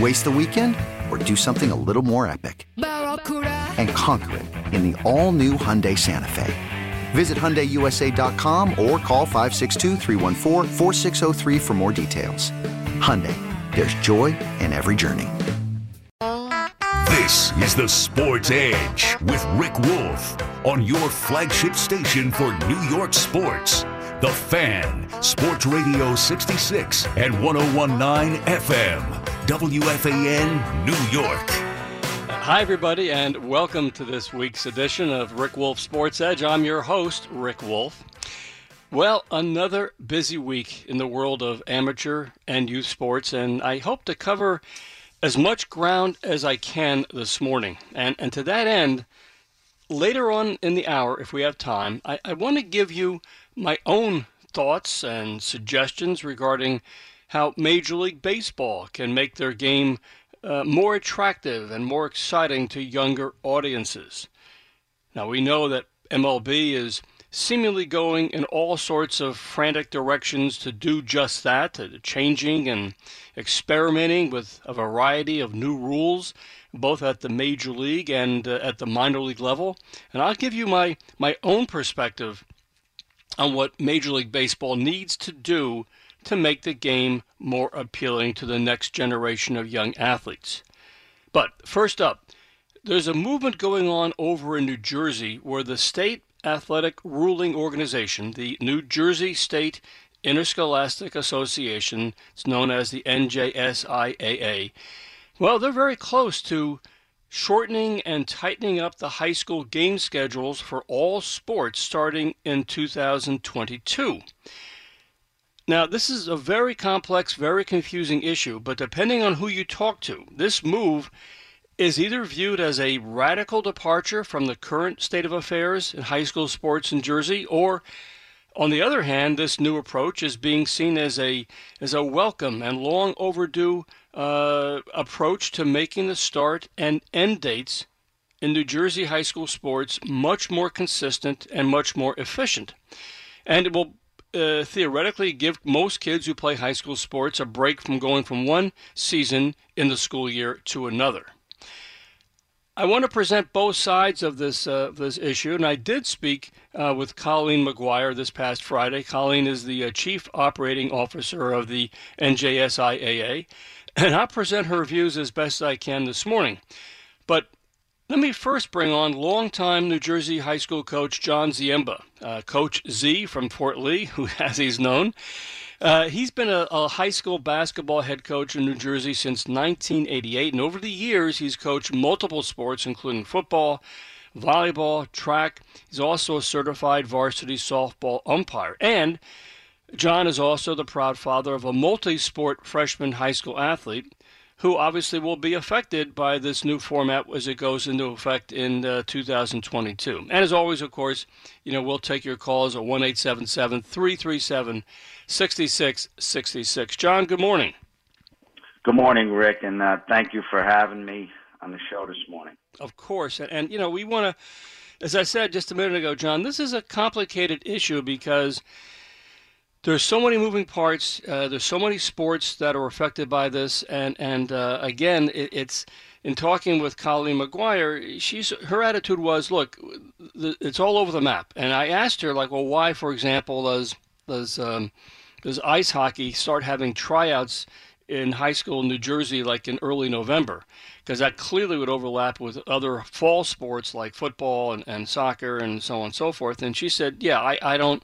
Waste the weekend or do something a little more epic? And conquer it in the all new Hyundai Santa Fe. Visit HyundaiUSA.com or call 562 for more details. Hyundai, there's joy in every journey. This is the Sports Edge with Rick Wolff on your flagship station for New York sports. The Fan, Sports Radio 66 and 1019 FM, WFAN, New York. Hi, everybody, and welcome to this week's edition of Rick Wolff Sports Edge. I'm your host, Rick Wolff. Well, another busy week in the world of amateur and youth sports, and I hope to cover as much ground as I can this morning. And, and to that end, later on in the hour, if we have time, I, I want to give you my own thoughts and suggestions regarding how Major League Baseball can make their game uh, more attractive and more exciting to younger audiences. Now, we know that MLB is seemingly going in all sorts of frantic directions to do just that, changing and experimenting with a variety of new rules, both at the major league and uh, at the minor league level. And I'll give you my, my own perspective on what Major League Baseball needs to do to make the game more appealing to the next generation of young athletes. But first up, there's a movement going on over in New Jersey where the state athletic ruling organization, the New Jersey State Interscholastic Association, it's known as the NJSIAA. Well, they're very close to shortening and tightening up the high school game schedules for all sports starting in 2022. Now, this is a very complex, very confusing issue, but depending on who you talk to, this move is either viewed as a radical departure from the current state of affairs in high school sports in Jersey, or on the other hand, this new approach is being seen as a as a welcome and long overdue uh, approach to making the start and end dates in New Jersey high school sports much more consistent and much more efficient, and it will uh, theoretically give most kids who play high school sports a break from going from one season in the school year to another. I want to present both sides of this uh, this issue, and I did speak uh, with Colleen McGuire this past Friday. Colleen is the uh, chief operating officer of the NJSIAA, and I'll present her views as best I can this morning. But let me first bring on longtime New Jersey high school coach John Ziemba, uh, Coach Z from Fort Lee, who as he's known. Uh, he's been a, a, high school basketball head coach in New Jersey since 1988, and over the years, he's coached multiple sports, including football, volleyball, track. He's also a certified varsity softball umpire. And John is also the proud father of a multi sport freshman high school athlete who obviously will be affected by this new format as it goes into effect in uh, 2022. And as always, of course, you know, we'll take your calls at 1 877 337 6666. John, good morning. Good morning, Rick, and uh, thank you for having me on the show this morning. Of course. And, and you know, we want to, as I said just a minute ago, John, this is a complicated issue because there's so many moving parts. Uh, there's so many sports that are affected by this, and and uh, again, it, it's in talking with Colleen McGuire. She's her attitude was, look, the, it's all over the map. And I asked her, like, well, why, for example, does does um, does ice hockey start having tryouts in high school in New Jersey, like in early November? Because that clearly would overlap with other fall sports like football and, and soccer and so on and so forth. And she said, yeah, I, I don't.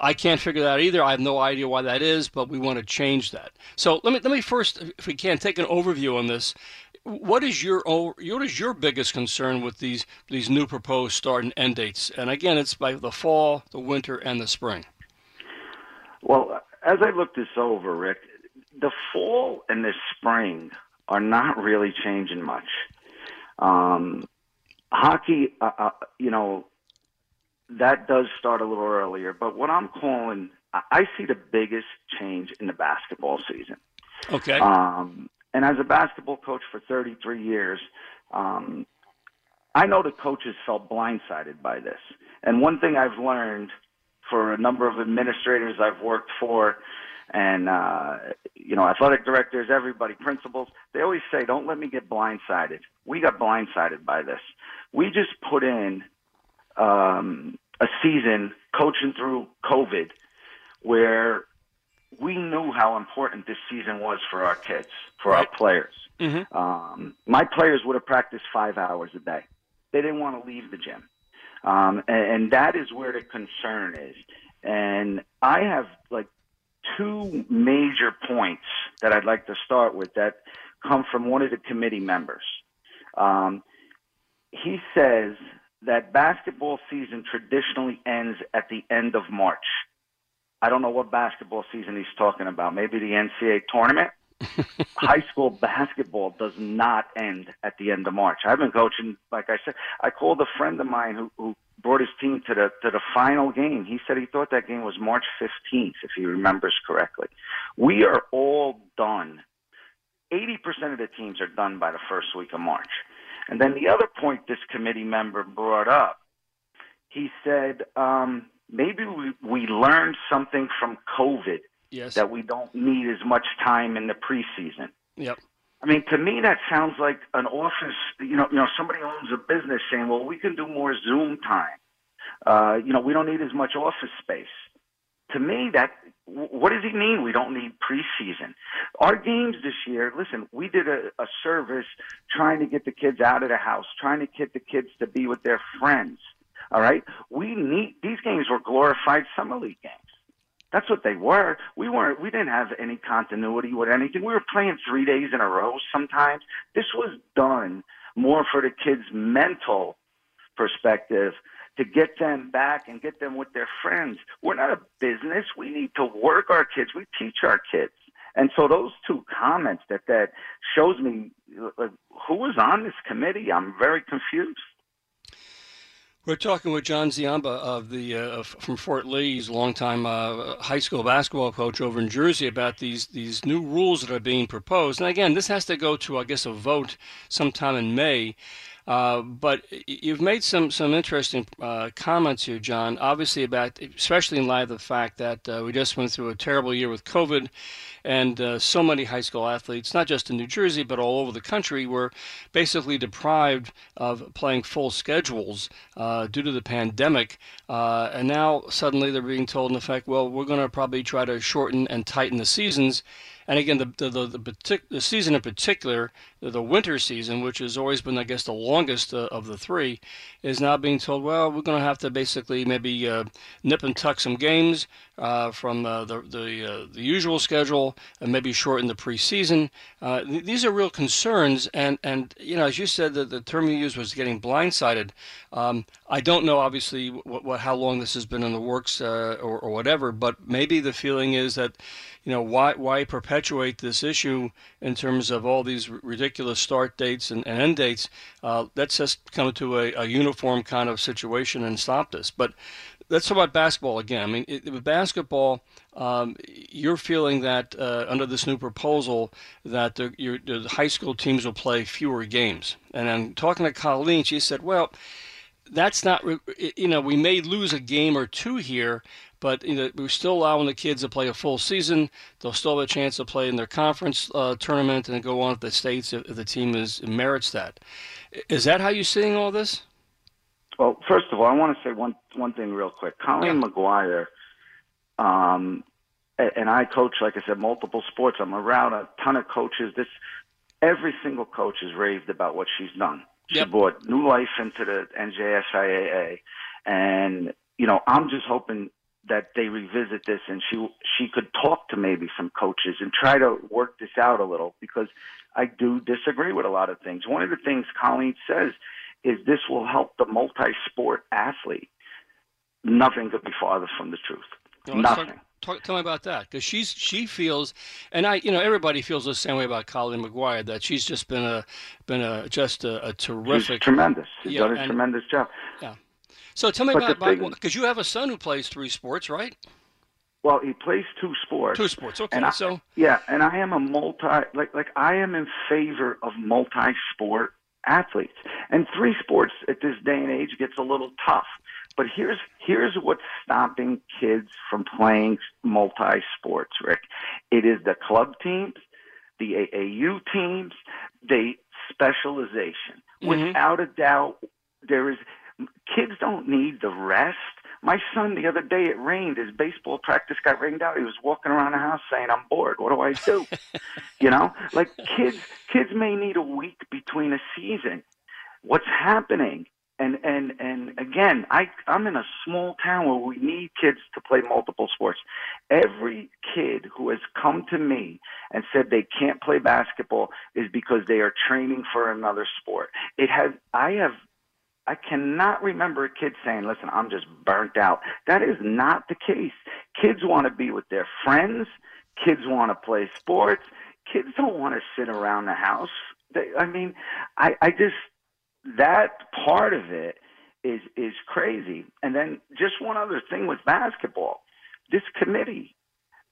I can't figure that out either. I have no idea why that is, but we want to change that. So let me let me first, if we can, take an overview on this. What is your what is your biggest concern with these these new proposed start and end dates? And again, it's by the fall, the winter, and the spring. Well, as I look this over, Rick, the fall and the spring are not really changing much. Um, hockey, uh, uh, you know, that does start a little earlier. But what I'm calling, I see the biggest change in the basketball season. Okay. Um, and as a basketball coach for 33 years, um, I know the coaches felt blindsided by this. And one thing I've learned for a number of administrators I've worked for, and uh, you know, athletic directors, everybody, principals, they always say, "Don't let me get blindsided." We got blindsided by this. We just put in um, a season coaching through COVID where we knew how important this season was for our kids, for right. our players. Mm-hmm. Um, my players would have practiced five hours a day. They didn't want to leave the gym. Um, and, and that is where the concern is. And I have like two major points that I'd like to start with that come from one of the committee members. Um, he says that basketball season traditionally ends at the end of March. I don't know what basketball season he's talking about. Maybe the NCAA tournament. High school basketball does not end at the end of March. I've been coaching, like I said, I called a friend of mine who, who brought his team to the to the final game. He said he thought that game was March 15th, if he remembers correctly. We are all done. 80% of the teams are done by the first week of March. And then the other point this committee member brought up, he said um, maybe we, we learned something from COVID yes. that we don't need as much time in the preseason. Yep. I mean, to me, that sounds like an office. You know, you know, somebody owns a business saying, "Well, we can do more Zoom time. Uh, you know, we don't need as much office space." To me, that what does he mean? We don't need preseason. Our games this year. Listen, we did a, a service trying to get the kids out of the house, trying to get the kids to be with their friends. All right, we need these games were glorified summer league games. That's what they were. We weren't. We didn't have any continuity with anything. We were playing three days in a row. Sometimes this was done more for the kids' mental perspective to get them back and get them with their friends. We're not a business. We need to work our kids. We teach our kids. And so those two comments that that shows me uh, who was on this committee. I'm very confused. We're talking with John Ziemba of the uh, from Fort Lee. He's a longtime uh, high school basketball coach over in Jersey about these these new rules that are being proposed. And again, this has to go to I guess a vote sometime in May. Uh, but you've made some some interesting uh, comments here, John. Obviously, about especially in light of the fact that uh, we just went through a terrible year with COVID, and uh, so many high school athletes, not just in New Jersey but all over the country, were basically deprived of playing full schedules uh, due to the pandemic. and now suddenly they're being told, in effect, well, we're going to probably try to shorten and tighten the seasons. And again, the the the, the, the season in particular, the, the, winter season, which has always been, I guess, the longest uh, of the three, is now being told, well, we're going to have to basically maybe uh, nip and tuck some games uh, from uh, the the, uh, the usual schedule and maybe shorten the preseason. Th- these are real concerns, and and you know, as you said, the, the term you used was getting blindsided. Um, I don't know, obviously, what, what, how long this has been in the works or, or whatever, but maybe the feeling is that you know, why why perpetuate this issue in terms of all these ridiculous start dates and, and end dates? Uh, let's just come to a, a, uniform kind of situation and stop this. But let's talk about basketball again. I mean, it, with basketball, um, you're feeling that uh, under this new proposal that the, your, the high school teams will play fewer games. And I'm talking to Colleen, she said, well that's not you know we may lose a game or two here but you know, we're still allowing the kids to play a full season. They'll still have a chance to play in their conference uh, tournament and go on to the states if, if the team is merits that. Is that how you're seeing all this? Well, first of all, I want to say one one thing real quick. Colleen yeah. McGuire, um, and I coach, like I said, multiple sports. I'm around a ton of coaches. This every single coach has raved about what she's done. She yep. brought new life into the NJSIAA, and you know, I'm just hoping that they revisit this and she she could talk to maybe some coaches and try to work this out a little because I do disagree with a lot of things. One of the things Colleen says is this will help the multi-sport athlete. Nothing could be farther from the truth. Well, Nothing. Talk, talk, tell me about that because she's she feels, and I you know everybody feels the same way about Colleen McGuire that she's just been a been a just a, a terrific, she's tremendous. She's yeah, done a and, tremendous job. Yeah. So tell me but about because you have a son who plays three sports, right? Well, he plays two sports. Two sports, okay. I, so yeah, and I am a multi like like I am in favor of multi-sport athletes, and three sports at this day and age gets a little tough. But here's here's what's stopping kids from playing multi sports, Rick. It is the club teams, the AAU teams, the specialization. Mm-hmm. Without a doubt, there is kids don't need the rest. My son, the other day, it rained. His baseball practice got rained out. He was walking around the house saying, "I'm bored. What do I do?" you know, like kids. Kids may need a week between a season. What's happening? And and and again, I I'm in a small town where we need kids to play multiple sports. Every kid who has come to me and said they can't play basketball is because they are training for another sport. It has I have I cannot remember a kid saying, listen, I'm just burnt out. That is not the case. Kids want to be with their friends. Kids want to play sports. Kids don't want to sit around the house. They, I mean, I, I just, that part of it is, is crazy. And then just one other thing with basketball. This committee,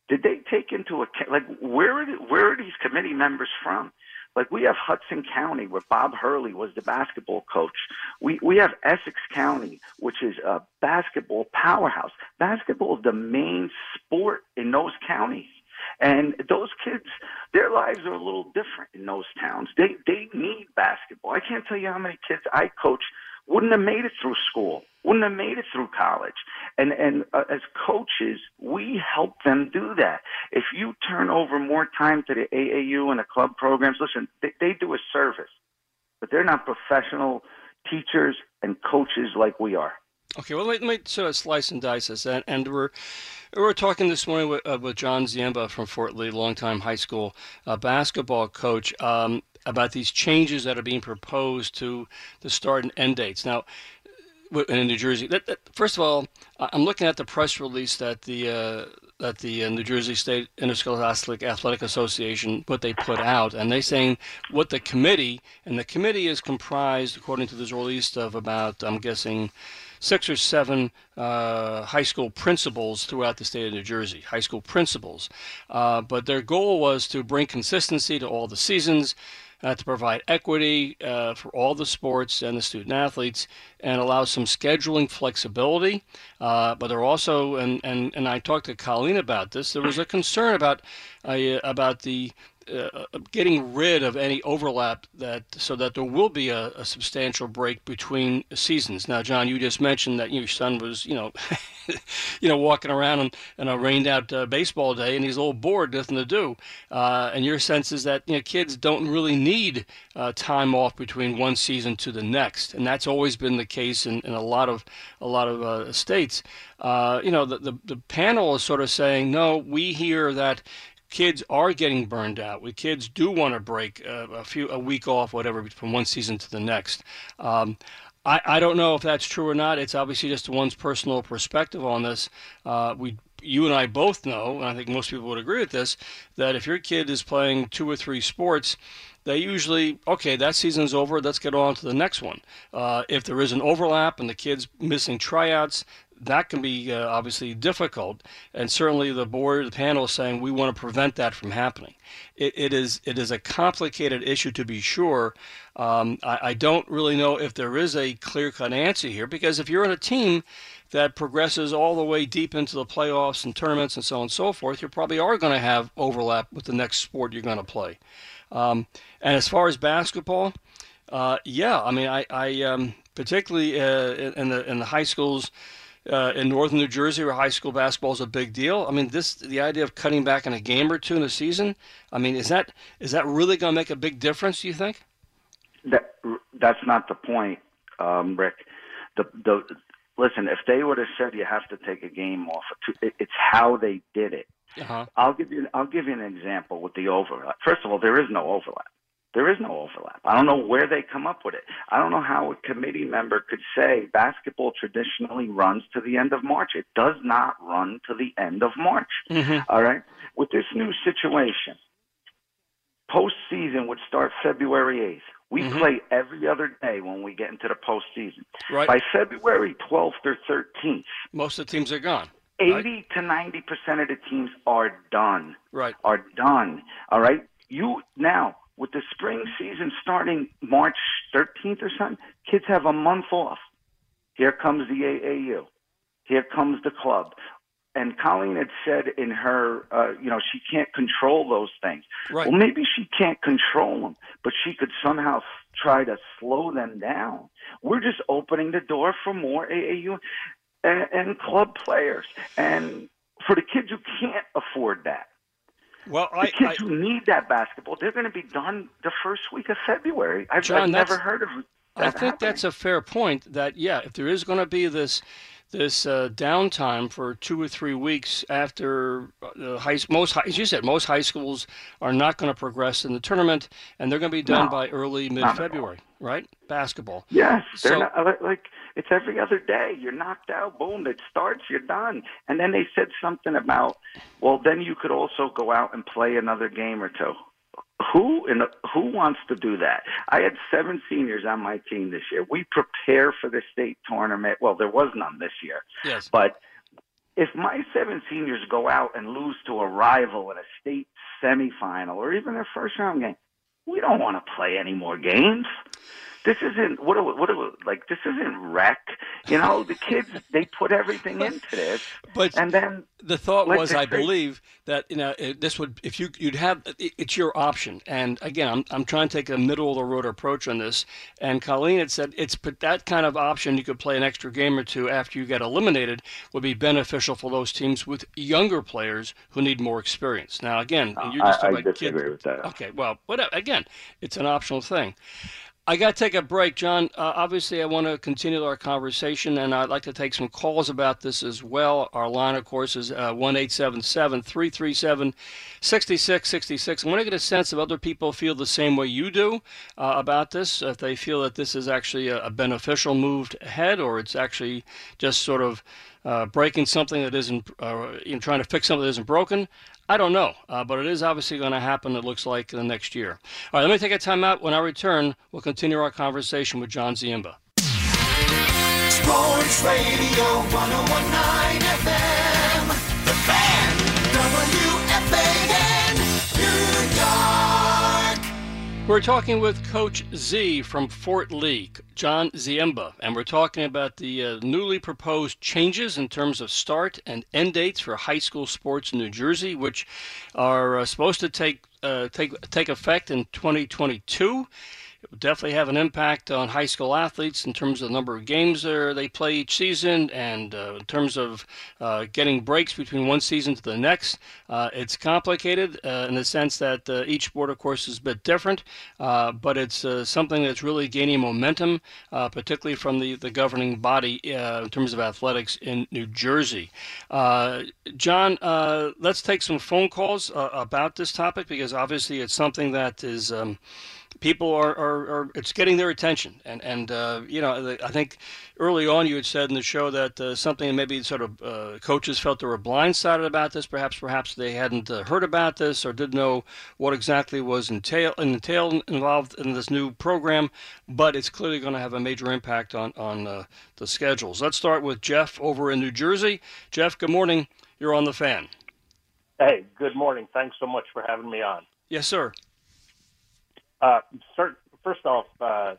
did they take into account, like, where are, the, where are these committee members from? Like we have Hudson County, where Bob Hurley was the basketball coach. We we have Essex County, which is a basketball powerhouse. Basketball is the main sport in those counties. And those kids, their lives are a little different in those towns. They they need basketball. I can't tell you how many kids I coach wouldn't have made it through school, wouldn't have made it through college. And and uh, as coaches, we help them do that. If you turn over more time to the AAU and the club programs, listen, they, they do a service, but they're not professional teachers and coaches like we are. Okay, well, let me, sort of slice and dice this, and, and we're we're talking this morning with, uh, with John Ziemba from Fort Lee, longtime high school uh, basketball coach. Um, about these changes that are being proposed to the start and end dates. Now, in New Jersey, that, that, first of all, I'm looking at the press release that the uh, that the uh, New Jersey State Interscholastic Athletic Association what they put out, and they saying what the committee and the committee is comprised, according to this release, of about I'm guessing six or seven uh, high school principals throughout the state of New Jersey, high school principals. Uh, but their goal was to bring consistency to all the seasons, uh, to provide equity uh, for all the sports and the student athletes and allow some scheduling flexibility. Uh, but there also, and, and, and I talked to Colleen about this, there was a concern about, uh, about the uh, getting rid of any overlap that so that there will be a, a, substantial break between seasons. Now, John, you just mentioned that your son was, you know, you know, walking around on, on a rained out uh, baseball day and he's a little bored, nothing to do. Uh, and your sense is that you know kids don't really need uh, time off between one season to the next, and that's always been the case in, in a lot of a lot of uh, states. Uh, you know, the, the the panel is sort of saying, no, we hear that kids are getting burned out. We kids do want to break uh, a few a week off, whatever, from one season to the next. Um, I, I don't know if that's true or not. It's obviously just one's personal perspective on this. Uh, we you and I both know, and I think most people would agree with this, that if your kid is playing two or three sports, they usually okay that season's over let's get on to the next one. Uh, if there is an overlap and the kids missing tryouts that can be uh, obviously difficult. And certainly the board the panel is saying we want to prevent that from happening. It, it is it is a complicated issue to be sure. Um, I, I don't really know if there is a clear-cut answer here because if you're in a team that progresses all the way deep into the playoffs and tournaments and so on and so forth, you probably are going to have overlap with the next sport you're going to play. Um, and as far as basketball, uh, yeah, I mean, I, I um, particularly uh, in the in the high schools. Uh, in northern New Jersey, where high school basketball is a big deal, I mean, this the idea of cutting back in a game or two in a season. I mean, is that is that really going to make a big difference? Do you think? That that's not the point, um, Rick. The the listen. If they would have said you have to take a game off, it's how they did it. Uh-huh. I'll give you I'll give you an example with the overlap. First of all, there is no overlap. There is no overlap. I don't know where they come up with it. I don't know how a committee member could say basketball traditionally runs to the end of March. It does not run to the end of March. Mm-hmm. All right. With this new situation, postseason would start February 8th. We mm-hmm. play every other day when we get into the postseason. Right. By February 12th or 13th, most of the teams are gone. 80 right? to 90 percent of the teams are done. Right. Are done. All right. You now with the spring season starting March 13th or something, kids have a month off. Here comes the AAU. Here comes the club. And Colleen had said in her, uh, you know, she can't control those things. Right. Well, maybe she can't control them, but she could somehow try to slow them down. We're just opening the door for more AAU and, and club players. And for the kids who can't afford that, well, the kids I, who need that basketball, they're going to be done the first week of February. I've, John, I've never heard of. I think happening. that's a fair point. That yeah, if there is going to be this this uh, downtime for two or three weeks after the high, most high, as you said, most high schools are not going to progress in the tournament, and they're going to be done no, by early mid-February, right? Basketball. Yes, they're so, not, like it's every other day. You're knocked out. Boom, it starts. You're done. And then they said something about, well, then you could also go out and play another game or two. Who in the, who wants to do that? I had seven seniors on my team this year. We prepare for the state tournament. Well, there was none this year. Yes. But if my seven seniors go out and lose to a rival in a state semifinal or even their first round game, we don't want to play any more games this isn't what what like this isn't rec. You know, the kids they put everything into this, but and then the thought was, I believe that you know this would if you you'd have it's your option. And again, I'm I'm trying to take a middle of the road approach on this. And Colleen had said it's but that kind of option you could play an extra game or two after you get eliminated would be beneficial for those teams with younger players who need more experience. Now, again, uh, you just I, I disagree kids. with that. Okay, well, whatever. Again, it's an optional thing. I got to take a break, John. Uh, obviously, I want to continue our conversation, and I'd like to take some calls about this as well. Our line, of course, is uh, one eight seven seven three three seven sixty six sixty six. I want to get a sense of other people feel the same way you do uh, about this. If they feel that this is actually a, a beneficial move ahead, or it's actually just sort of uh, breaking something that isn't, uh, know, trying to fix something that isn't broken. I don't know, uh, but it is obviously going to happen, it looks like, in the next year. All right, let me take a time out. When I return, we'll continue our conversation with John Ziemba. Sports Radio 1019 FM. We're talking with Coach Z from Fort Lee, John Ziemba, and we're talking about the uh, newly proposed changes in terms of start and end dates for high school sports in New Jersey, which are uh, supposed to take uh, take take effect in 2022 it definitely have an impact on high school athletes in terms of the number of games they play each season and uh, in terms of uh, getting breaks between one season to the next. Uh, it's complicated uh, in the sense that uh, each sport, of course, is a bit different, uh, but it's something that's really gaining momentum, particularly from the, the governing body in terms of athletics in New Jersey. John, let's take some phone calls about this topic because obviously it's something that is. Um, people are, are, are, it's getting their attention. And, and uh, you know, I think early on you had said in the show that uh, something maybe sort of uh, coaches felt they were blindsided about this. Perhaps, perhaps they hadn't uh, heard about this or didn't know what exactly was entail, entailed involved in this new program. But it's clearly going to have a major impact on, on uh, the schedules. Let's start with Jeff over in New Jersey. Jeff, good morning. You're on the fan. Hey, good morning. Thanks so much for having me on. Yes, sir. Uh, first off, uh,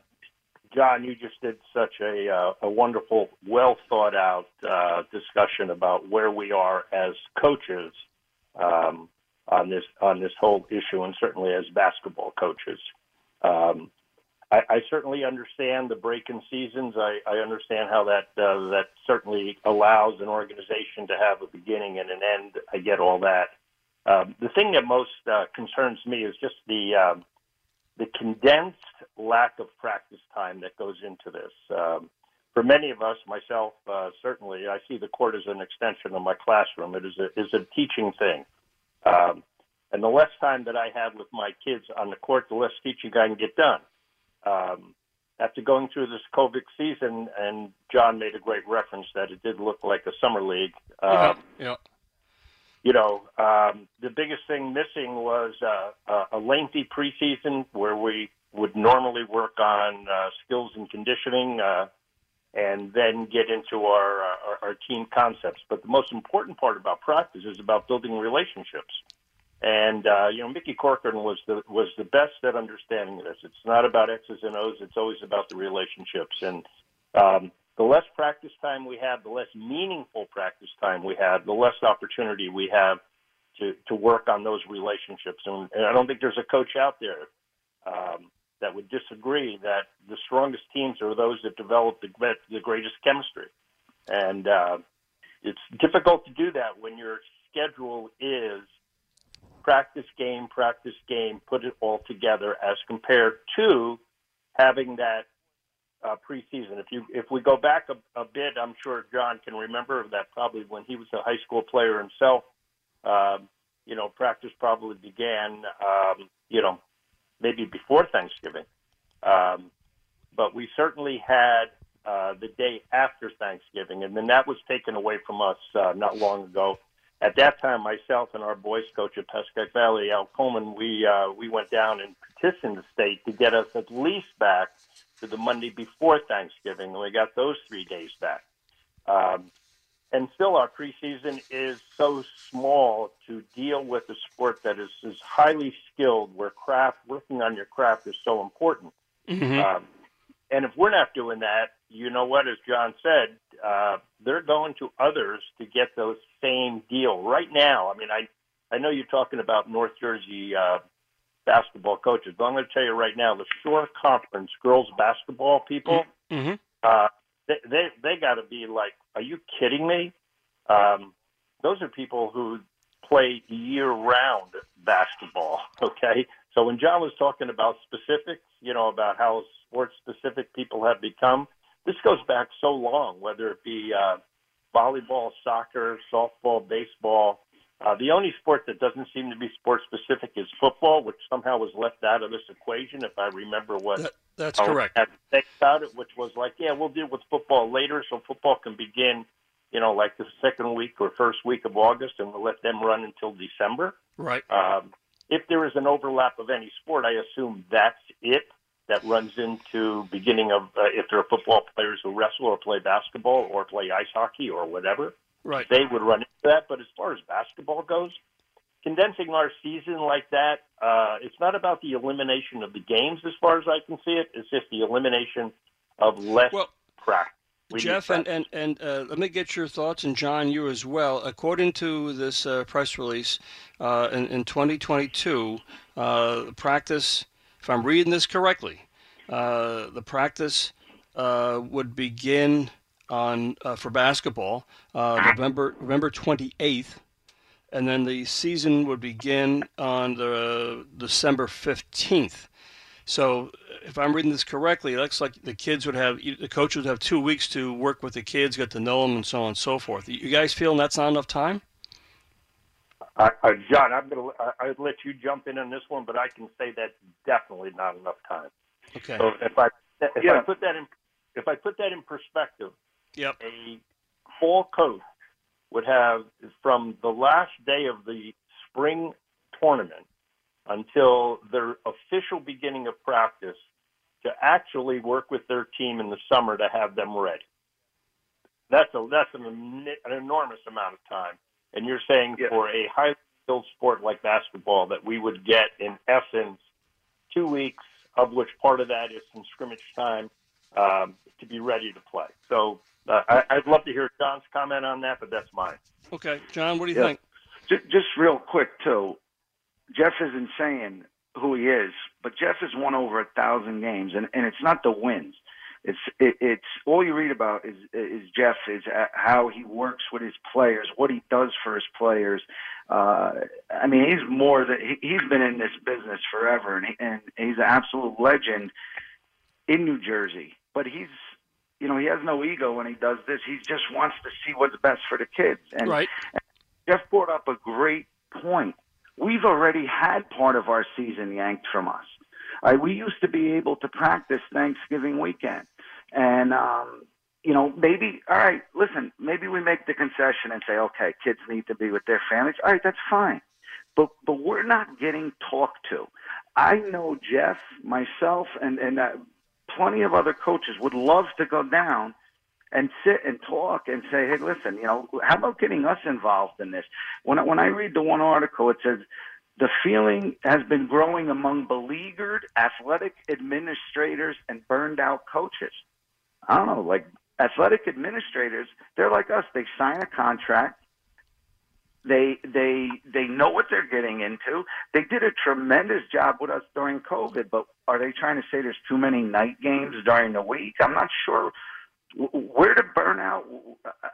John, you just did such a, uh, a wonderful, well thought out uh, discussion about where we are as coaches um, on this on this whole issue, and certainly as basketball coaches. Um, I, I certainly understand the break in seasons. I, I understand how that uh, that certainly allows an organization to have a beginning and an end. I get all that. Um, the thing that most uh, concerns me is just the um, the condensed lack of practice time that goes into this. Um, for many of us, myself uh, certainly, I see the court as an extension of my classroom. It is a is a teaching thing. Um, and the less time that I have with my kids on the court, the less teaching I can get done um, after going through this COVID season, and John made a great reference that it did look like a summer league. Um, yeah. yeah. You know, um, the biggest thing missing was uh, a lengthy preseason where we would normally work on uh, skills and conditioning, uh, and then get into our, uh, our our team concepts. But the most important part about practice is about building relationships. And uh, you know, Mickey Corcoran was the was the best at understanding this. It's not about X's and O's. It's always about the relationships. And um, the less practice time we have, the less meaningful practice time we have, the less opportunity we have to to work on those relationships. And, and I don't think there's a coach out there um, that would disagree that the strongest teams are those that develop the the greatest chemistry. And uh, it's difficult to do that when your schedule is practice game, practice game, put it all together as compared to having that uh, preseason. If you if we go back a, a bit, I'm sure John can remember that probably when he was a high school player himself. Um, you know, practice probably began, um, you know, maybe before Thanksgiving. Um, but we certainly had uh, the day after Thanksgiving, and then that was taken away from us uh, not long ago at that time, myself and our boys coach at Pascack Valley, Al Coleman, we uh, we went down and petitioned the state to get us at least back to the Monday before Thanksgiving, and we got those three days back. Um, and still, our preseason is so small to deal with a sport that is, is highly skilled, where craft, working on your craft, is so important. Mm-hmm. Um, and if we're not doing that, you know what? As John said, uh, they're going to others to get those same deal. Right now, I mean, I I know you're talking about North Jersey uh, basketball coaches, but I'm going to tell you right now, the Shore Conference girls basketball people, mm-hmm. uh, they they, they got to be like, are you kidding me? Um, those are people who play year round basketball. Okay, so when John was talking about specifics, you know, about how sports specific people have become, this goes back so long, whether it be uh, volleyball, soccer, softball, baseball. Uh, the only sport that doesn't seem to be sport specific is football, which somehow was left out of this equation. If I remember what that, that's correct. Had to think about it, which was like, yeah, we'll deal with football later, so football can begin, you know, like the second week or first week of August, and we'll let them run until December. Right. Um, if there is an overlap of any sport, I assume that's it that runs into beginning of uh, if there are football players who wrestle or play basketball or play ice hockey or whatever. Right. They would run into that. But as far as basketball goes, condensing our season like that, uh, it's not about the elimination of the games as far as I can see it. It's just the elimination of less well, practice. We Jeff, and and, and uh, let me get your thoughts, and John, you as well. According to this uh, press release, uh, in, in 2022, uh, practice if I'm reading this correctly, uh, the practice uh, would begin on uh, for basketball uh, November November 28th, and then the season would begin on the December 15th. So, if I'm reading this correctly, it looks like the kids would have the coach would have two weeks to work with the kids, get to know them, and so on and so forth. You guys feeling that's not enough time? Uh, uh, John, I'm gonna I, I'd let you jump in on this one, but I can say that's definitely not enough time. Okay. So if I if Yeah. I put that in if I put that in perspective, Yep. a full coach would have from the last day of the spring tournament until their official beginning of practice to actually work with their team in the summer to have them ready. That's a that's an, an enormous amount of time. And you're saying Yeah. for a highly skilled sport like basketball that we would get in essence two weeks, of which part of that is some scrimmage time um, to be ready to play. So uh, I, I'd love to hear John's comment on that, but that's mine. Okay, John, what do you Yeah. think? Just, just real quick too, Jeff isn't saying who he is, but Jeff has won over a thousand games, and, and it's not the wins. It's it, it's all you read about is is Jeff is uh, how he works with his players, what he does for his players. Uh, I mean, he's more than he, he's been in this business forever, and he, and he's an absolute legend in New Jersey. But he's you know he has no ego when he does this. He just wants to see what's best for the kids, and Right. Jeff brought up a great point. We've already had part of our season yanked from us. Uh, we used to be able to practice Thanksgiving weekend. And, um, you know, maybe, all right, listen, maybe we make the concession and say, okay, kids need to be with their families. All right, that's fine. But, but we're not getting talked to. I know Jeff, myself, and, and uh, plenty of other coaches would love to go down and sit and talk and say, hey, listen, you know, how about getting us involved in this? When I, when I read the one article, it says the feeling has been growing among beleaguered athletic administrators and burned out coaches. I don't know, like athletic administrators, they're like us. They sign a contract. They they they know what they're getting into. They did a tremendous job with us during COVID, but are they trying to say there's too many night games during the week? I'm not sure where to burn out.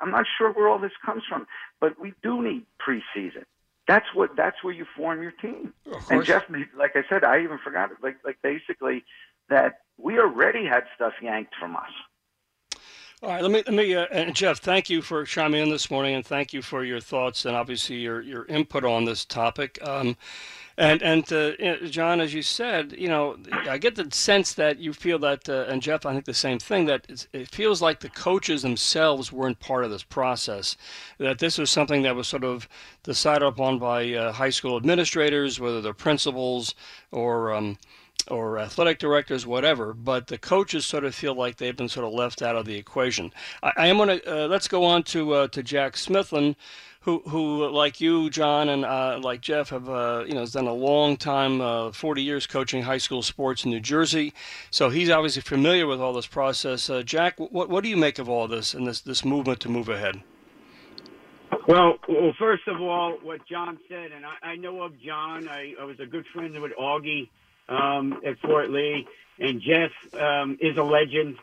I'm not sure where all this comes from, but we do need preseason. That's what. That's where you form your team. And. Jeff, like I said, I even forgot it. Like, like basically that we already had stuff yanked from us. All right, let me let me uh, and Jeff, thank you for chiming in this morning, and thank you for your thoughts and obviously your your input on this topic. Um, and and uh, know, John, as you said, you know, I get the sense that you feel that, uh, and Jeff, I think the same thing. That it feels like the coaches themselves weren't part of this process. That this was something that was sort of decided upon by uh, high school administrators, whether they're principals or um, or athletic directors, whatever. But the coaches sort of feel like they've been sort of left out of the equation. I, I am going to uh, let's go on to uh, to Jack Smithlin, who who like you, John, and uh, like Jeff have uh, you know has done a long time, uh, 40 years coaching high school sports in New Jersey. So he's obviously familiar with all this process. Uh, Jack, what what do you make of all this and this this movement to move ahead? Well, well, first of all, what John said, and I, I know of John. I, I was a good friend with Augie um, at Fort Lee, and Jeff um, is a legend.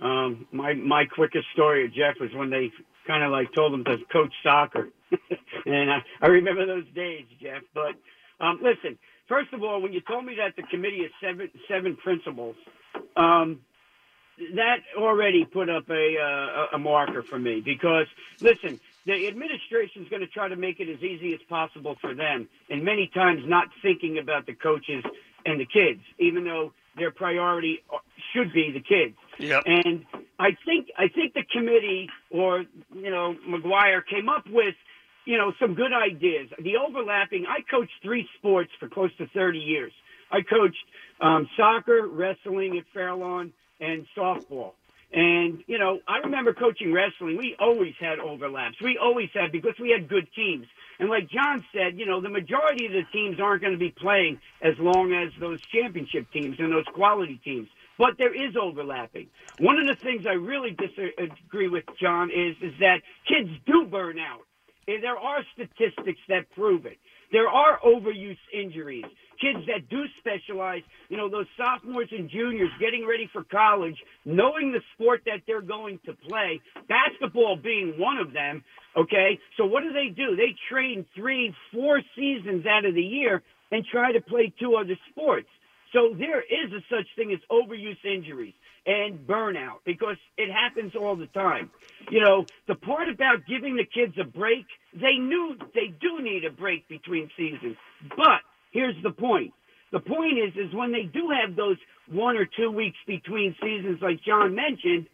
Um, my my quickest story of Jeff was when they kind of like told him to coach soccer, and I, I remember those days, Jeff. But um, listen, first of all, when you told me that the committee is seven seven principals, um, that already put up a, uh, a marker for me because listen, the administration is going to try to make it as easy as possible for them, and many times not thinking about the coaches and the kids, even though their priority should be the kids. Yep. And I think I think the committee or you know McGuire came up with you know some good ideas. The overlapping. I coached three sports for close to 30 years. I coached um, soccer, wrestling at Fairlawn, and softball. And you know, I remember coaching wrestling. We always had overlaps. We always had because we had good teams. And like John said, you know, the majority of the teams aren't going to be playing as long as those championship teams and those quality teams. But there is overlapping. One of the things I really disagree with John is is that kids do burn out. And There are statistics that prove it. There are overuse injuries. Kids that do specialize, you know, those sophomores and juniors getting ready for college, knowing the sport that they're going to play, basketball being one of them, okay? So what do they do? They train three, four seasons out of the year and try to play two other sports. So there is a such thing as overuse injuries and burnout because it happens all the time. You know, the part about giving the kids a break, they knew they do need a break between seasons. But here's the point. The point is, is when they do have those one or two weeks between seasons, like John mentioned,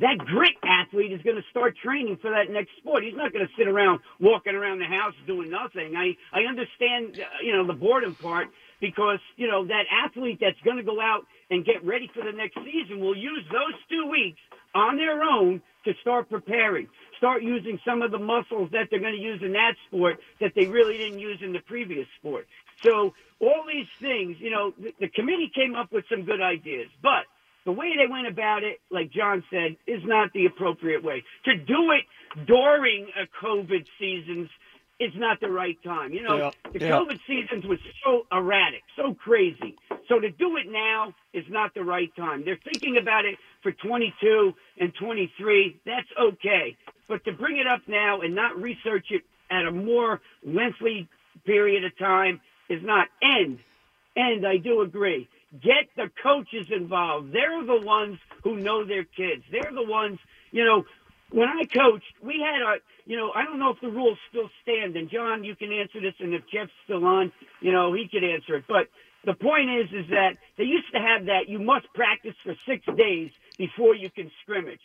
that grit athlete is going to start training for that next sport. He's not going to sit around walking around the house doing nothing. I I understand, uh, you know, the boredom part because you know that athlete that's going to go out and get ready for the next season will use those two weeks on their own to start preparing. Start using some of the muscles that they're going to use in that sport that they really didn't use in the previous sport. So all these things, you know, the, the committee came up with some good ideas, but the way they went about it, like John said, is not the appropriate way. To do it during a COVID seasons is not the right time. You know, Yeah, the yeah. COVID seasons was so erratic, so crazy. So to do it now is not the right time. They're thinking about it for 22 and 23. That's okay. But to bring it up now and not research it at a more lengthy period of time is not. end. and I do agree. Get the coaches involved. They're the ones who know their kids. They're the ones, you know, when I coached, we had a, you know, I don't know if the rules still stand. And John, you can answer this, and if Jeff's still on, you know, he could answer it. But the point is, is that they used to have that you must practice for six days before you can scrimmage.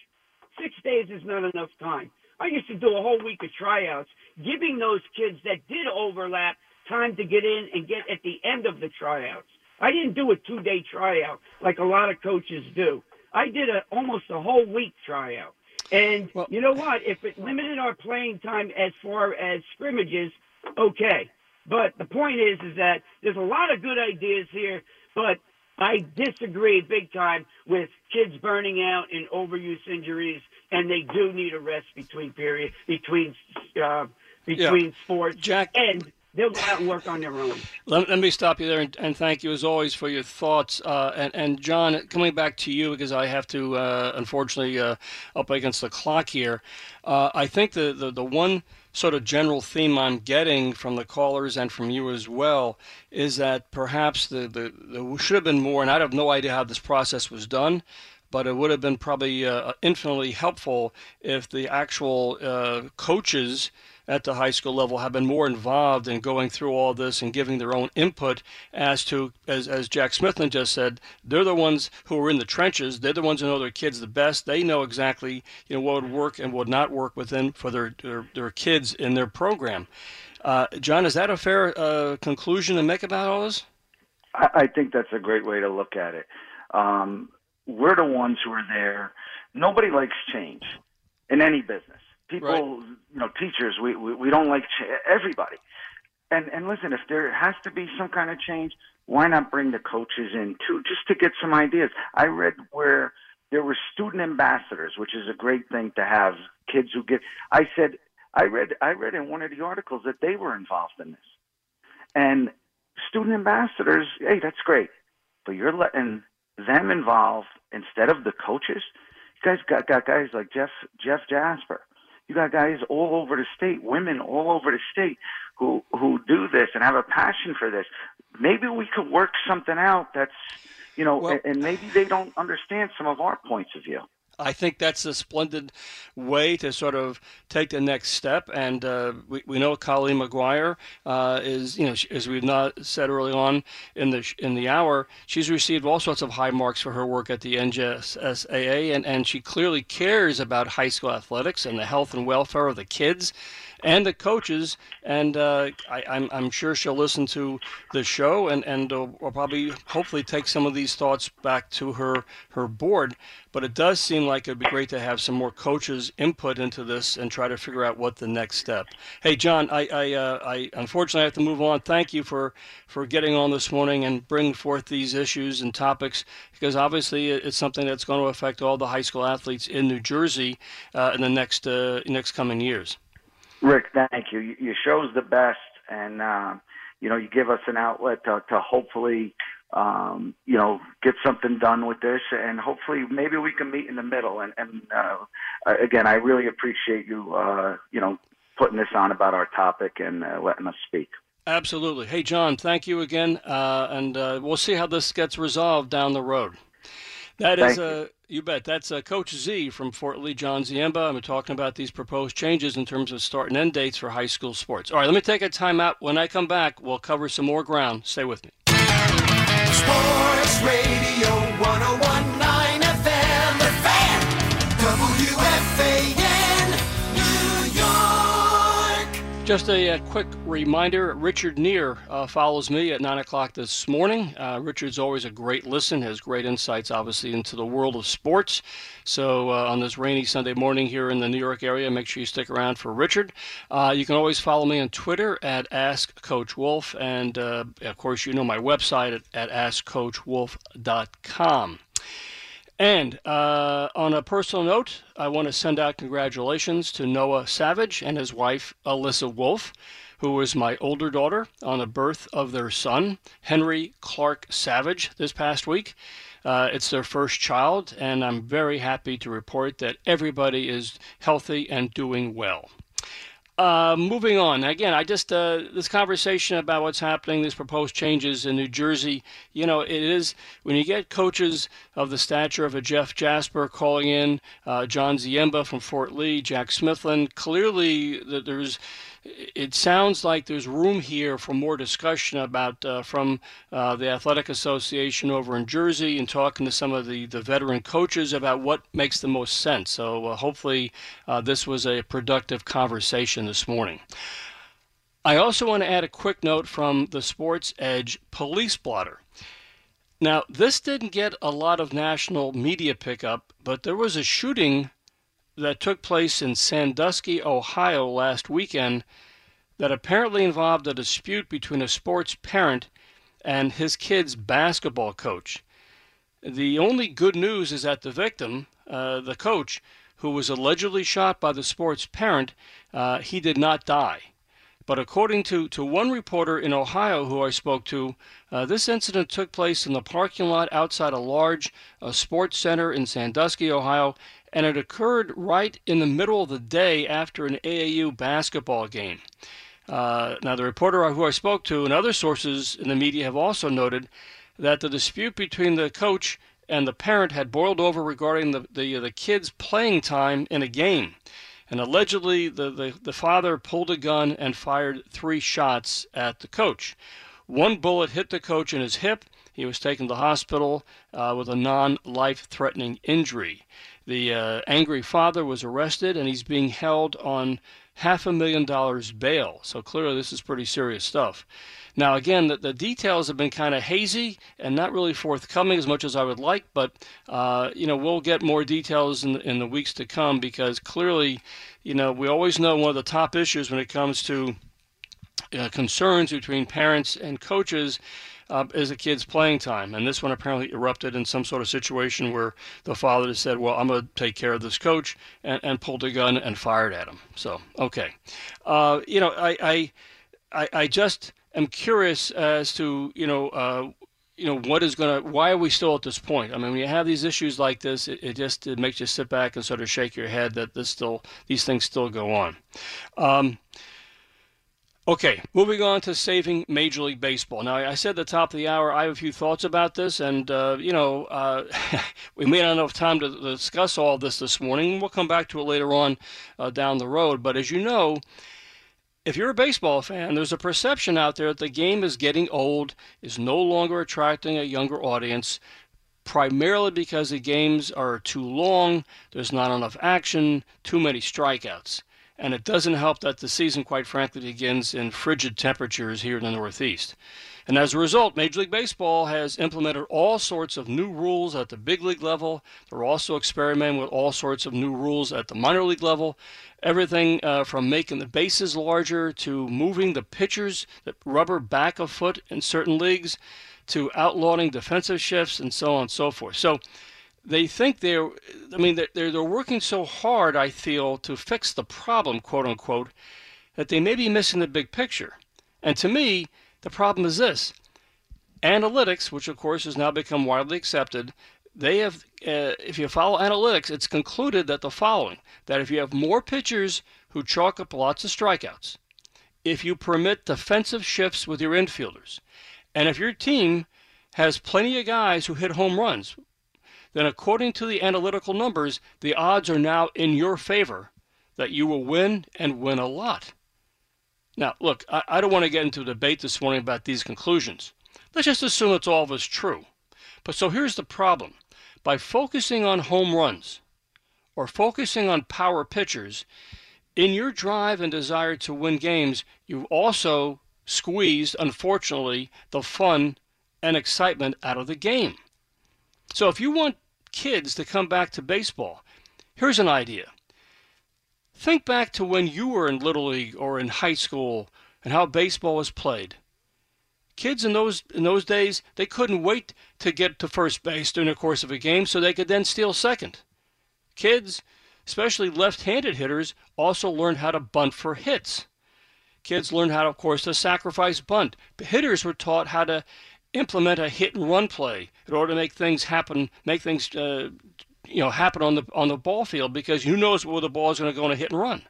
Six days is not enough time. I used to do a whole week of tryouts, giving those kids that did overlap time to get in and get at the end of the tryouts. I didn't do a two day tryout like a lot of coaches do. I did a almost a whole week tryout. And Well- you know what? If it limited our playing time as far as scrimmages, okay. But the point is, is that there's a lot of good ideas here, but I disagree big time with kids burning out and overuse injuries, and they do need a rest between period between uh, between sports. Jack- and they'll go out and work on their own. Let, let me stop you there and, and thank you as always for your thoughts. Uh, and, and John, coming back to you because I have to, uh, unfortunately, uh, up against the clock here. Uh, I think the, the, the one sort of general theme I'm getting from the callers and from you as well is that perhaps the, the, should have been more, and I have no idea how this process was done. But it would have been probably uh, infinitely helpful if the actual uh, coaches at the high school level have been more involved in going through all this and giving their own input as to, as, as Jack Smithland just said, they're the ones who are in the trenches. They're the ones who know their kids the best. They know exactly you know what would work and would not work within for their their, their kids in their program. Uh, John, is that a fair uh, conclusion to make about all this? I, I think that's a great way to look at it. Um, we're the ones who are there. Nobody likes change in any business. People, Right. you know, teachers, we, we, we don't like ch- everybody. And and listen, if there has to be some kind of change, why not bring the coaches in too, just to get some ideas? I read where there were student ambassadors, which is a great thing to have. Kids who get. I said, I read, I read in one of the articles that they were involved in this, and student ambassadors. Hey, that's great, but you're letting them involved instead of the coaches. You guys got got guys like Jeff Jeff Jasper. You got guys all over the state, women all over the state who who do this and have a passion for this. Maybe we could work something out that's you know, Well- and, and maybe they don't understand some of our points of view. I think that's a splendid way to sort of take the next step. And uh, we, we know Colleen Maguire uh, is, you know, as we've not said early on in the in the hour, she's received all sorts of high marks for her work at the NJSIAA, and, and she clearly cares about high school athletics and the health and welfare of the kids and the coaches. And uh, I, I'm, I'm sure she'll listen to the show and, and uh, will probably, hopefully, take some of these thoughts back to her, her board. But it does seem like it'd be great to have some more coaches' input into this and try to figure out what the next step. Hey, John, I, I, uh, I unfortunately have to move on. Thank you for, for getting on this morning and bring forth these issues and topics because obviously it's something that's going to affect all the high school athletes in New Jersey uh, in the next uh, next coming years. Rick, thank you. You- Your show's the best, and um, you know you give us an outlet to, to hopefully um, you know get something done with this, and hopefully maybe we can meet in the middle. And, and uh, again, I really appreciate you uh, you know putting this on about our topic and uh, letting us speak. Absolutely. Hey, John, thank you again, uh, and uh, we'll see how this gets resolved down the road. That is, uh, you bet. That's uh, Coach Z from Fort Lee, John Ziemba. I'm talking about these proposed changes in terms of start and end dates for high school sports. All right, let me take a timeout. When I come back, we'll cover some more ground. Stay with me. Sports Radio Just a, a, quick reminder Richard Neer uh, follows me at 9 o'clock this morning. Uh, Richard's always a great listen, has great insights, obviously, into the world of sports. So, uh, on this rainy Sunday morning here in the New York area, make sure you stick around for Richard. Uh, you can always follow me on Twitter at Ask Coach Wolff, and uh, of course, you know my website at, at AskCoachWolff.com. And uh, on a personal note, I want to send out congratulations to Noah Savage and his wife, Alyssa Wolff, who was my older daughter on the birth of their son, Henry Clark Savage, this past week. Uh, it's their first child, and I'm very happy to report that everybody is healthy and doing well. Uh, moving on. Again, I just uh, this conversation about what's happening, these proposed changes in New Jersey. You know, it is when you get coaches of the stature of a Jeff Jasper calling in, uh, John Ziemba from Fort Lee, Jack Smithland. Clearly, that there's it sounds like there's room here for more discussion about uh, from uh, the athletic association over in Jersey and talking to some of the, the veteran coaches about what makes the most sense. So uh, hopefully uh, this was a productive conversation this morning. I also want to add a quick note from the Sports Edge police blotter. Now, this didn't get a lot of national media pickup, but there was a shooting that took place in Sandusky, Ohio last weekend that apparently involved a dispute between a sports parent and his kid's basketball coach. The only good news is that the victim, uh, the coach, who was allegedly shot by the sports parent, uh, he did not die. But according to, to one reporter in Ohio who I spoke to, uh, this incident took place in the parking lot outside a large uh, sports center in Sandusky, Ohio, and it occurred right in the middle of the day after an AAU basketball game. Uh, now, the reporter who I spoke to and other sources in the media have also noted that the dispute between the coach and the parent had boiled over regarding the, the, the kid's playing time in a game. And allegedly, the, the, the father pulled a gun and fired three shots at the coach. One bullet hit the coach in his hip. He was taken to the hospital uh, with a non life threatening injury. The uh, angry father was arrested and he's being held on half a million dollars bail. So clearly, this is pretty serious stuff. Now, again, the, the details have been kind of hazy and not really forthcoming as much as I would like, but uh, you know we'll get more details in in the weeks to come because clearly, you know, we always know one of the top issues when it comes to uh, concerns between parents and coaches uh, is a kid's playing time. And this one apparently erupted in some sort of situation where the father said, Well, I'm going to take care of this coach, and, and, pulled a gun and fired at him. So, okay. Uh, you know, I, I, I, I, just am curious as to, you know, uh, you know what is going to why are we still at this point i mean when you have these issues like this it, it just it makes you sit back and sort of shake your head that this still these things still go on um, Okay, moving on to saving Major League Baseball. Now, I said at the top of the hour I have a few thoughts about this, and, uh, you know, uh, we may not have enough time to discuss all this this morning. We'll come back to it later on uh, down the road. But as you know, if you're a baseball fan, there's a perception out there that the game is getting old, is no longer attracting a younger audience, primarily because the games are too long, there's not enough action, too many strikeouts and it doesn't help that the season, quite frankly, begins in frigid temperatures here in the Northeast. And as a result, Major League Baseball has implemented all sorts of new rules at the big league level. They're also experimenting with all sorts of new rules at the minor league level. Everything uh, from making the bases larger to moving the pitchers, the rubber back a foot in certain leagues, to outlawing defensive shifts, and so on and so forth. So they think they're i mean they're, they're working so hard i feel to fix the problem quote unquote that they may be missing the big picture and to me the problem is this analytics which of course has now become widely accepted they have uh, if you follow analytics it's concluded that the following that if you have more pitchers who chalk up lots of strikeouts if you permit defensive shifts with your infielders. And if your team has plenty of guys who hit home runs, then according to the analytical numbers, the odds are now in your favor that you will win and win a lot. Now, look, I, I don't want to get into a debate this morning about these conclusions. Let's just assume it's all of us true. But so here's the problem. By focusing on home runs or focusing on power pitchers, in your drive and desire to win games, you've also squeezed, unfortunately, the fun and excitement out of the game. So if you want kids to come back to baseball, here's an idea. Think back to when you were in Little League or in high school and how baseball was played. Kids in those in those days, they couldn't wait to get to first base during the course of a game so they could then steal second. Kids especially left-handed hitters, also learned how to bunt for hits. Kids learned how, of course, to sacrifice bunt. But hitters were taught how to implement a hit and run play in order to make things happen, make things uh, you know happen on the on the ball field because who knows where the ball is going to go on a hit and run.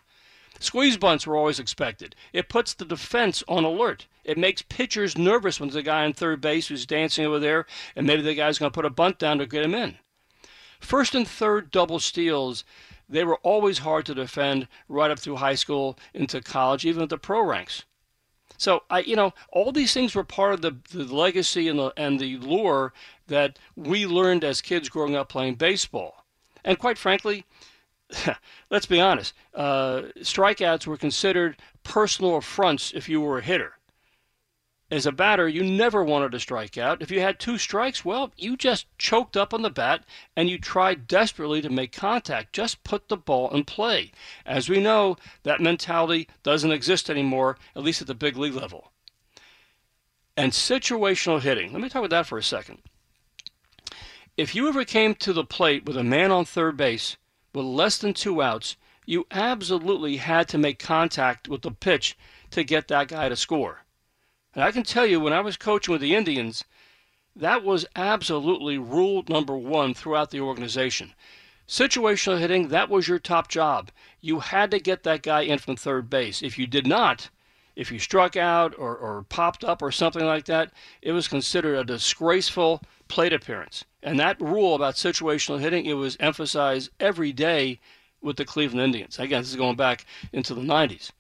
Squeeze bunts were always expected. It puts the defense on alert. It makes pitchers nervous when there's a guy on third base who's dancing over there, and maybe the guy's going to put a bunt down to get him in. First and third double steals they were always hard to defend right up through high school into college, even at the pro ranks. So I, you know, all these things were part of the, the legacy and the and the lure that we learned as kids growing up playing baseball. And quite frankly, let's be honest, uh, strikeouts were considered personal affronts if you were a hitter as a batter, you never wanted to strike out. If you had two strikes, well, you just choked up on the bat and you tried desperately to make contact. Just put the ball in play. As we know, that mentality doesn't exist anymore, at least at the big league level. And situational hitting. Let me talk about that for a second. If you ever came to the plate with a man on third base with less than two outs, you absolutely had to make contact with the pitch to get that guy to score. And I can tell you, when I was coaching with the Indians, that was absolutely rule number one throughout the organization. Situational hitting, that was your top job. You had to get that guy in from third base. If you did not, if you struck out or, or popped up or something like that, it was considered a disgraceful plate appearance. And that rule about situational hitting, it was emphasized every day with the Cleveland Indians. Again, this is going back into the 90s.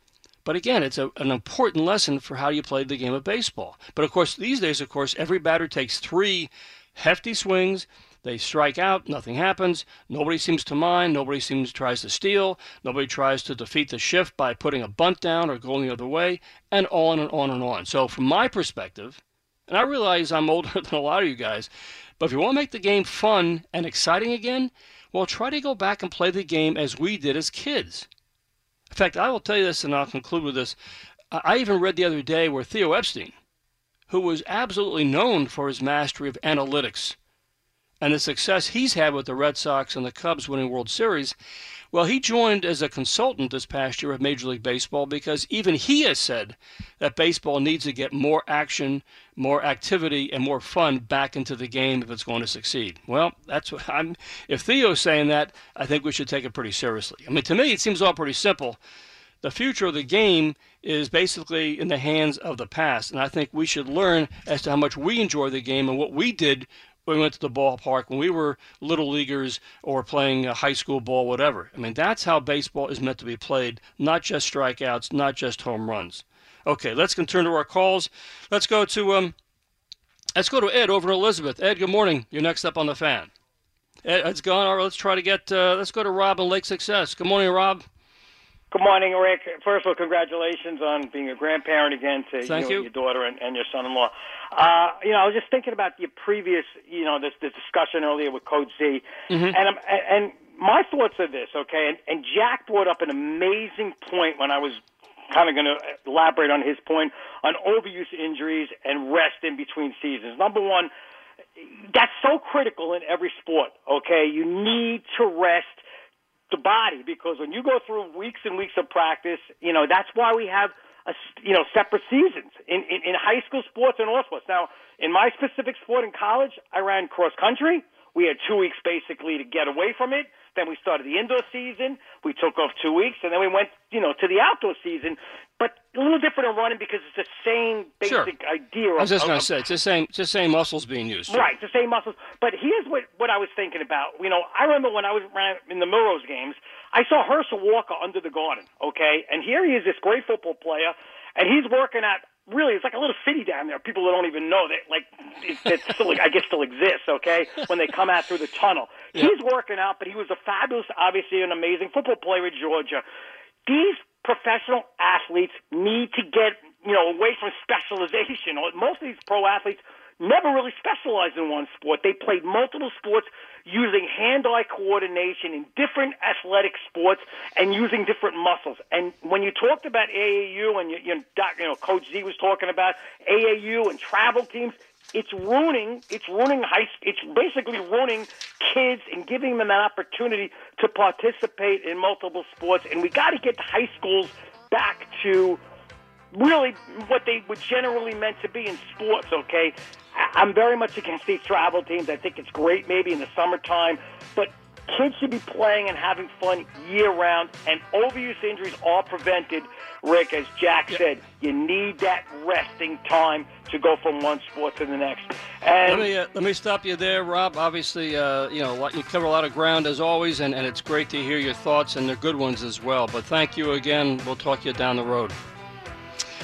But again, it's a, an important lesson for how you play the game of baseball. But of course, these days, of course, every batter takes three hefty swings. They strike out, nothing happens. Nobody seems to mind. Nobody seems tries to steal. Nobody tries to defeat the shift by putting a bunt down or going the other way, and on and on and on. So, from my perspective, and I realize I'm older than a lot of you guys, but if you want to make the game fun and exciting again, well, try to go back and play the game as we did as kids. In fact, I will tell you this, and I'll conclude with this. I even read the other day where Theo Epstein, who was absolutely known for his mastery of analytics and the success he's had with the Red Sox and the Cubs winning World Series, well, he joined as a consultant this past year of Major League Baseball because even he has said that baseball needs to get more action, more activity, and more fun back into the game if it's going to succeed. Well, that's what I'm. If Theo's saying that, I think we should take it pretty seriously. I mean, to me, it seems all pretty simple. The future of the game is basically in the hands of the past, and I think we should learn as to how much we enjoy the game and what we did we went to the ballpark when we were little leaguers or playing high school ball, whatever. I mean, that's how baseball is meant to be played, not just strikeouts, not just home runs. Okay, let's turn to our calls. Let's go to um, let's go to Ed over in Elizabeth. Ed, good morning. You're next up on the fan. Ed, Ed's gone. All right, let's try to get. Uh, let's go to Rob in Lake Success. Good morning, Rob. Good morning, Rick. First of all, congratulations on being a grandparent again to you, you. and your daughter and, and your son-in-law. Uh, you know, I was just thinking about your previous, you know, this, this discussion earlier with Coach Z, Mm-hmm. and I'm, and my thoughts are this, okay? And, and Jack brought up an amazing point when I was kind of going to elaborate on his point on overuse injuries and rest in between seasons. Number one, that's so critical in every sport, okay? You need to rest the body because when you go through weeks and weeks of practice, you know, that's why we have a, you know, separate seasons in, in, in high school sports and all sports. Now, in my specific sport in college, I ran cross country. We had two weeks basically to get away from it. Then we started the indoor season. We took off two weeks, and then we went, you know, to the outdoor season but a little different in running because it's the same Sure. basic idea. Of, I was just going to say, it's the same, it's the same muscles being used. Right, the same muscles. But here's what, what I was thinking about. You know, I remember when I was in the Millrose games, I saw Herschel Walker under the garden, okay? And here he is, this great football player, and he's working at, really, it's like a little city down there. People that don't even know that, like, it, that still, I guess still exists, okay? When they come out through the tunnel. He's working out, but he was a fabulous, obviously an amazing football player at Georgia. These professional athletes need to get, you know, away from specialization. Most of these pro athletes never really specialized in one sport. They played multiple sports using hand-eye coordination in different athletic sports and using different muscles. And when you talked about AAU and you, you, you know Coach Z was talking about AAU and travel teams, it's ruining it's ruining high it's basically ruining kids and giving them an opportunity to participate in multiple sports and we got to get high schools back to really what they were generally meant to be in sports, okay? I'm very much against these travel teams. I think it's great maybe in the summertime, but kids should be playing and having fun year round, and overuse injuries are prevented, Rick, as Jack said. You need that resting time to go from one sport to the next. Let And me uh, let me stop you there, Rob. Obviously, uh, you know you cover a lot of ground as always, and, and it's great to hear your thoughts and they're good ones as well. But thank you again. We'll talk to you down the road.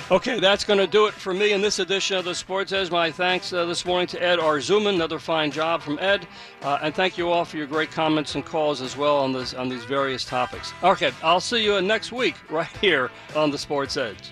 Okay, that's going to do it for me in this edition of the Sports Edge. My thanks uh, this morning to Ed Arzuman. Another fine job from Ed, uh, and thank you all for your great comments and calls as well on this on these various topics. Okay, I'll see you next week right here on the Sports Edge.